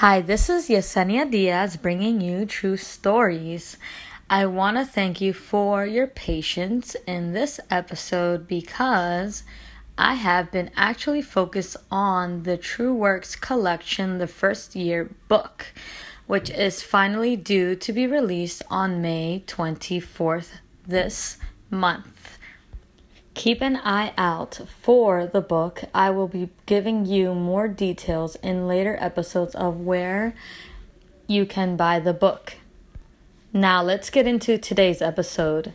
Hi, this is Yesenia Diaz bringing you true stories. I want to thank you for your patience in this episode because I have been actually focused on the True Works collection, the first year book, which is finally due to be released on May 24th this month. Keep an eye out for the book. I will be giving you more details in later episodes of where you can buy the book. Now, let's get into today's episode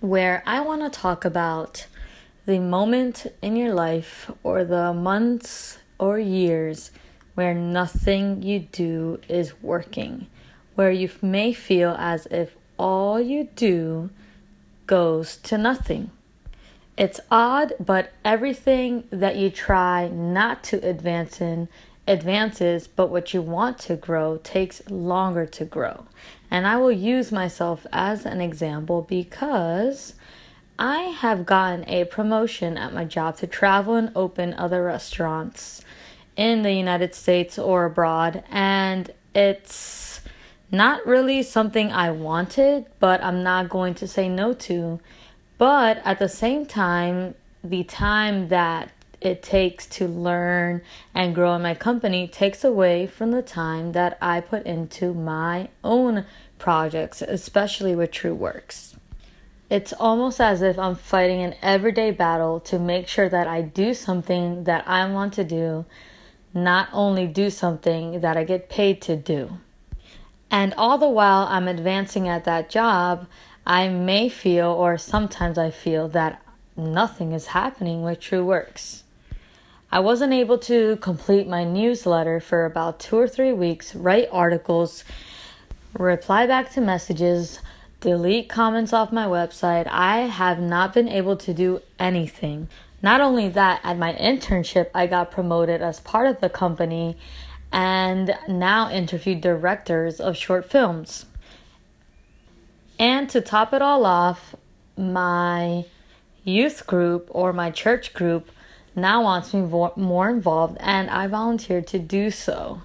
where I want to talk about the moment in your life or the months or years where nothing you do is working, where you may feel as if all you do goes to nothing. It's odd, but everything that you try not to advance in advances, but what you want to grow takes longer to grow. And I will use myself as an example because I have gotten a promotion at my job to travel and open other restaurants in the United States or abroad, and it's not really something I wanted, but I'm not going to say no to but at the same time, the time that it takes to learn and grow in my company takes away from the time that I put into my own projects, especially with True Works. It's almost as if I'm fighting an everyday battle to make sure that I do something that I want to do, not only do something that I get paid to do. And all the while I'm advancing at that job, I may feel, or sometimes I feel, that nothing is happening with True Works. I wasn't able to complete my newsletter for about two or three weeks, write articles, reply back to messages, delete comments off my website. I have not been able to do anything. Not only that, at my internship, I got promoted as part of the company and now interview directors of short films. And to top it all off, my youth group or my church group now wants me more involved, and I volunteered to do so.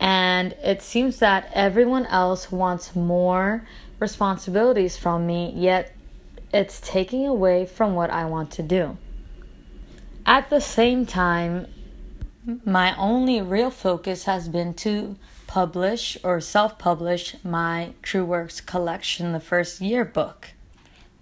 And it seems that everyone else wants more responsibilities from me, yet it's taking away from what I want to do. At the same time, my only real focus has been to publish or self publish my True Works collection, the first year book.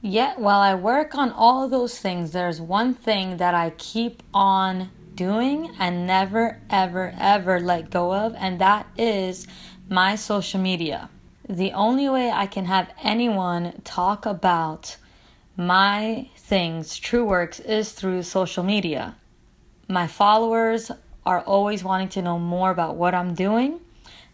Yet, while I work on all those things, there's one thing that I keep on doing and never, ever, ever let go of, and that is my social media. The only way I can have anyone talk about my things, True Works, is through social media. My followers are always wanting to know more about what I'm doing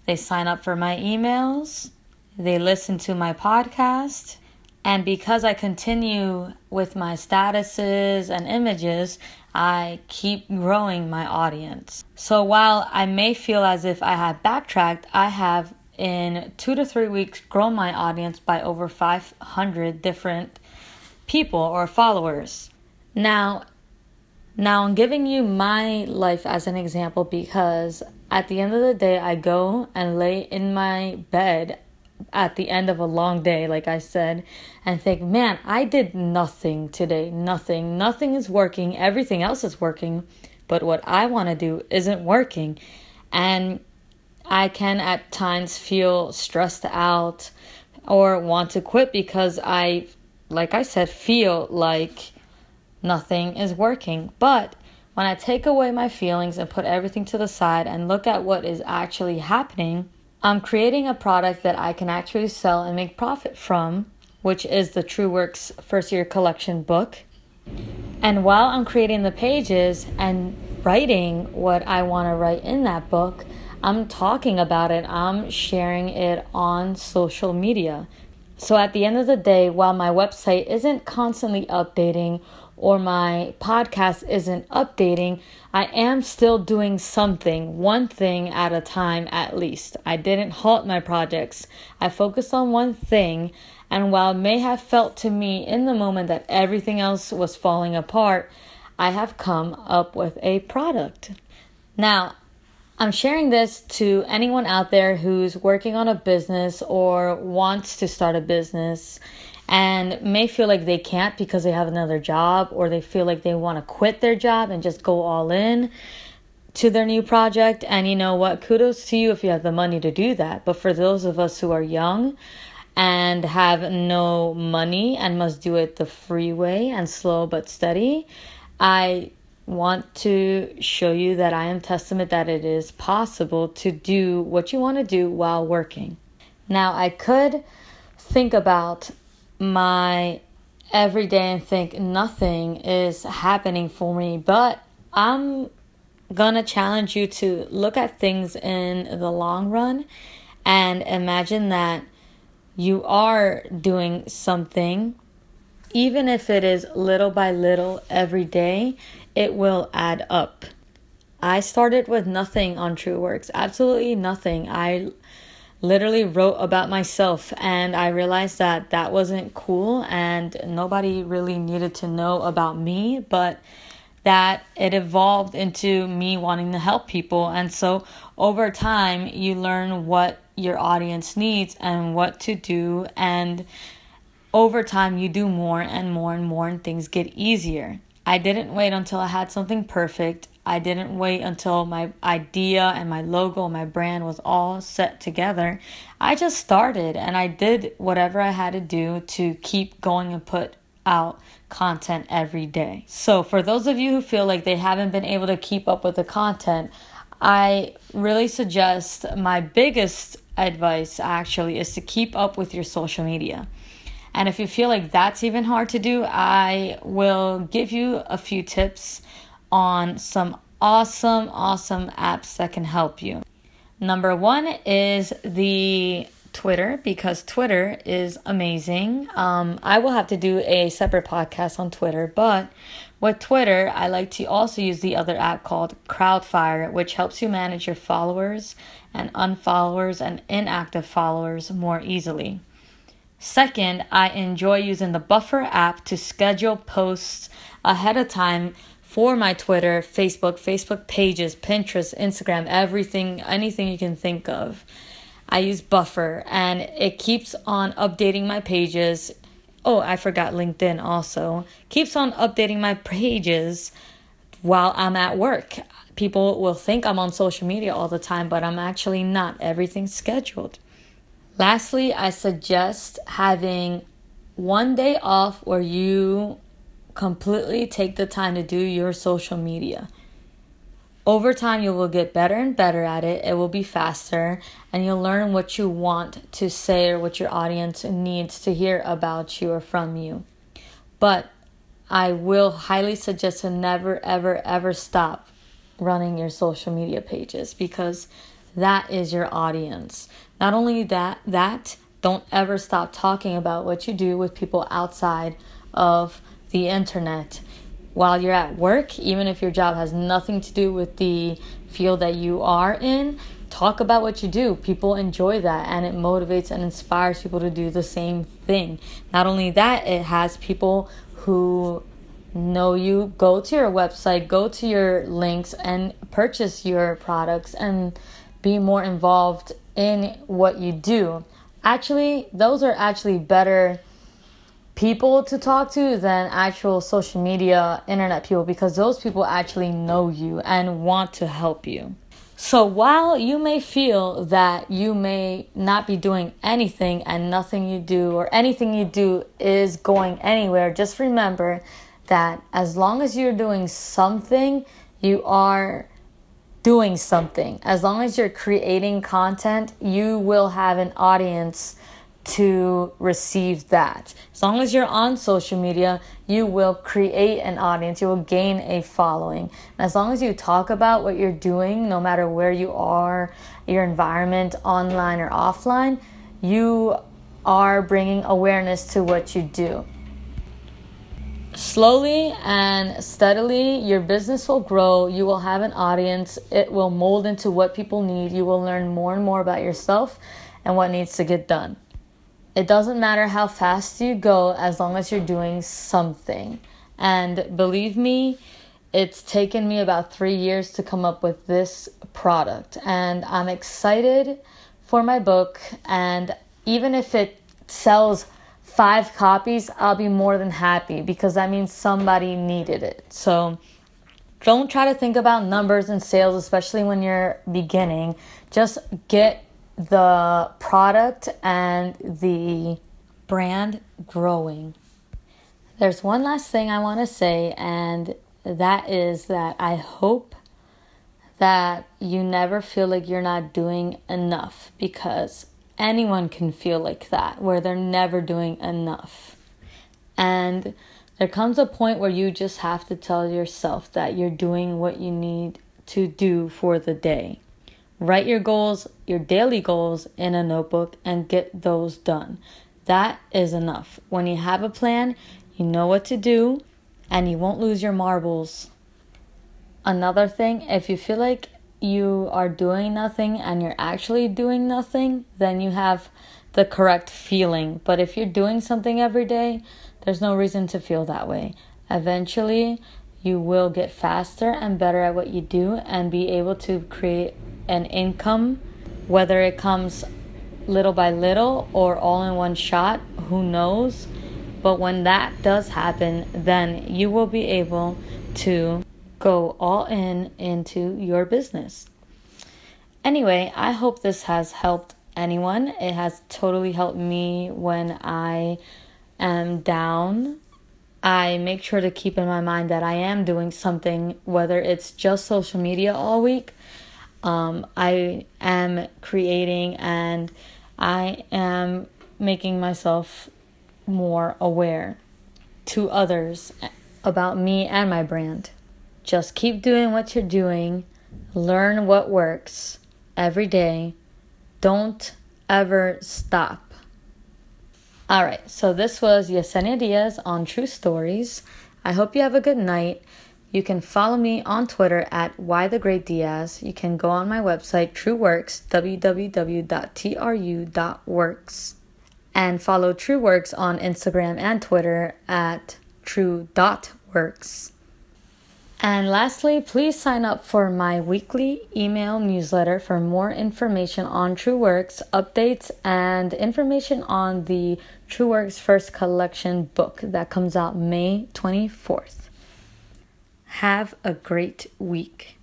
they sign up for my emails, they listen to my podcast, and because I continue with my statuses and images, I keep growing my audience. So while I may feel as if I have backtracked, I have in two to three weeks grown my audience by over 500 different people or followers. Now, now I'm giving you my life as an example because at the end of the day, I go and lay in my bed at the end of a long day, like I said, and think, man, I did nothing today. Nothing. Nothing is working. Everything else is working. But what I want to do isn't working. And I can at times feel stressed out or want to quit because I, like I said, feel like nothing is working. But when I take away my feelings and put everything to the side and look at what is actually happening, I'm creating a product that I can actually sell and make profit from, which is the True Works First Year Collection book. And while I'm creating the pages and writing what I want to write in that book, I'm talking about it, I'm sharing it on social media. So at the end of the day, while my website isn't constantly updating or my podcast isn't updating, I am still doing something, one thing at a time at least. I didn't halt my projects. I focused on one thing, and while it may have felt to me in the moment that everything else was falling apart, I have come up with a product. Now, I'm sharing this to anyone out there who's working on a business or wants to start a business and may feel like they can't because they have another job or they feel like they want to quit their job and just go all in to their new project. And you know what? Kudos to you if you have the money to do that. But for those of us who are young and have no money and must do it the free way and slow but steady, I want to show you that I am testament that it is possible to do what you want to do while working. Now, I could think about my everyday and think nothing is happening for me, but I'm gonna challenge you to look at things in the long run and imagine that you are doing something even if it is little by little every day, it will add up. I started with nothing on TrueWorks, absolutely nothing. I literally wrote about myself and I realized that that wasn't cool and nobody really needed to know about me, but that it evolved into me wanting to help people. And so over time, you learn what your audience needs and what to do and over time you do more and more and more and things get easier. I didn't wait until I had something perfect. I didn't wait until my idea and my logo and my brand was all set together. I just started and I did whatever I had to do to keep going and put out content every day. So, for those of you who feel like they haven't been able to keep up with the content, I really suggest my biggest advice actually is to keep up with your social media. And if you feel like that's even hard to do, I will give you a few tips on some awesome, awesome apps that can help you. Number one is the Twitter because Twitter is amazing. Um, I will have to do a separate podcast on Twitter, but with Twitter, I like to also use the other app called Crowdfire, which helps you manage your followers and unfollowers and inactive followers more easily. Second, I enjoy using the Buffer app to schedule posts ahead of time for my Twitter, Facebook, Facebook pages, Pinterest, Instagram, everything, anything you can think of. I use Buffer and it keeps on updating my pages. Oh, I forgot LinkedIn also. Keeps on updating my pages while I'm at work. People will think I'm on social media all the time, but I'm actually not. Everything's scheduled. Lastly, I suggest having one day off where you completely take the time to do your social media. Over time, you will get better and better at it. It will be faster, and you'll learn what you want to say or what your audience needs to hear about you or from you. But I will highly suggest to never, ever, ever stop running your social media pages because that is your audience. Not only that, that don't ever stop talking about what you do with people outside of the internet while you're at work, even if your job has nothing to do with the field that you are in. Talk about what you do. People enjoy that and it motivates and inspires people to do the same thing. Not only that, it has people who know you go to your website, go to your links, and purchase your products and be more involved in what you do. Actually, those are actually better people to talk to than actual social media internet people because those people actually know you and want to help you. So while you may feel that you may not be doing anything and nothing you do or anything you do is going anywhere, just remember that as long as you're doing something, you are doing something. As long as you're creating content, you will have an audience to receive that. As long as you're on social media, you will create an audience, you will gain a following. And as long as you talk about what you're doing, no matter where you are, your environment, online or offline, you are bringing awareness to what you do. Slowly and steadily, your business will grow. You will have an audience. It will mold into what people need. You will learn more and more about yourself and what needs to get done. It doesn't matter how fast you go as long as you're doing something. And believe me, it's taken me about three years to come up with this product, and I'm excited for my book. And even if it sells five copies, I'll be more than happy because that means somebody needed it. So don't try to think about numbers and sales, especially when you're beginning. Just get the product and the brand growing. There's one last thing I want to say, and that is that I hope that you never feel like you're not doing enough because anyone can feel like that, where they're never doing enough. And there comes a point where you just have to tell yourself that you're doing what you need to do for the day. Write your goals, your daily goals, in a notebook and get those done. That is enough. When you have a plan, you know what to do and you won't lose your marbles. Another thing, if you feel like you are doing nothing and you're actually doing nothing, then you have the correct feeling. But if you're doing something every day, there's no reason to feel that way. Eventually, you will get faster and better at what you do and be able to create an income, whether it comes little by little or all in one shot, who knows? But when that does happen, then you will be able to go all in into your business. Anyway, I hope this has helped anyone. It has totally helped me when I am down. I make sure to keep in my mind that I am doing something, whether it's just social media all week. Um, I am creating and I am making myself more aware to others about me and my brand. Just keep doing what you're doing, learn what works every day. Don't ever stop. All right, so this was Yesenia Diaz on True Stories. I hope you have a good night. You can follow me on Twitter at Why the Great Diaz. You can go on my website, TrueWorks, www.tru.works, and follow TrueWorks on Instagram and Twitter at true.works. And lastly, please sign up for my weekly email newsletter for more information on TrueWorks, updates, and information on the TrueWorks First Collection book that comes out May 24th. Have a great week.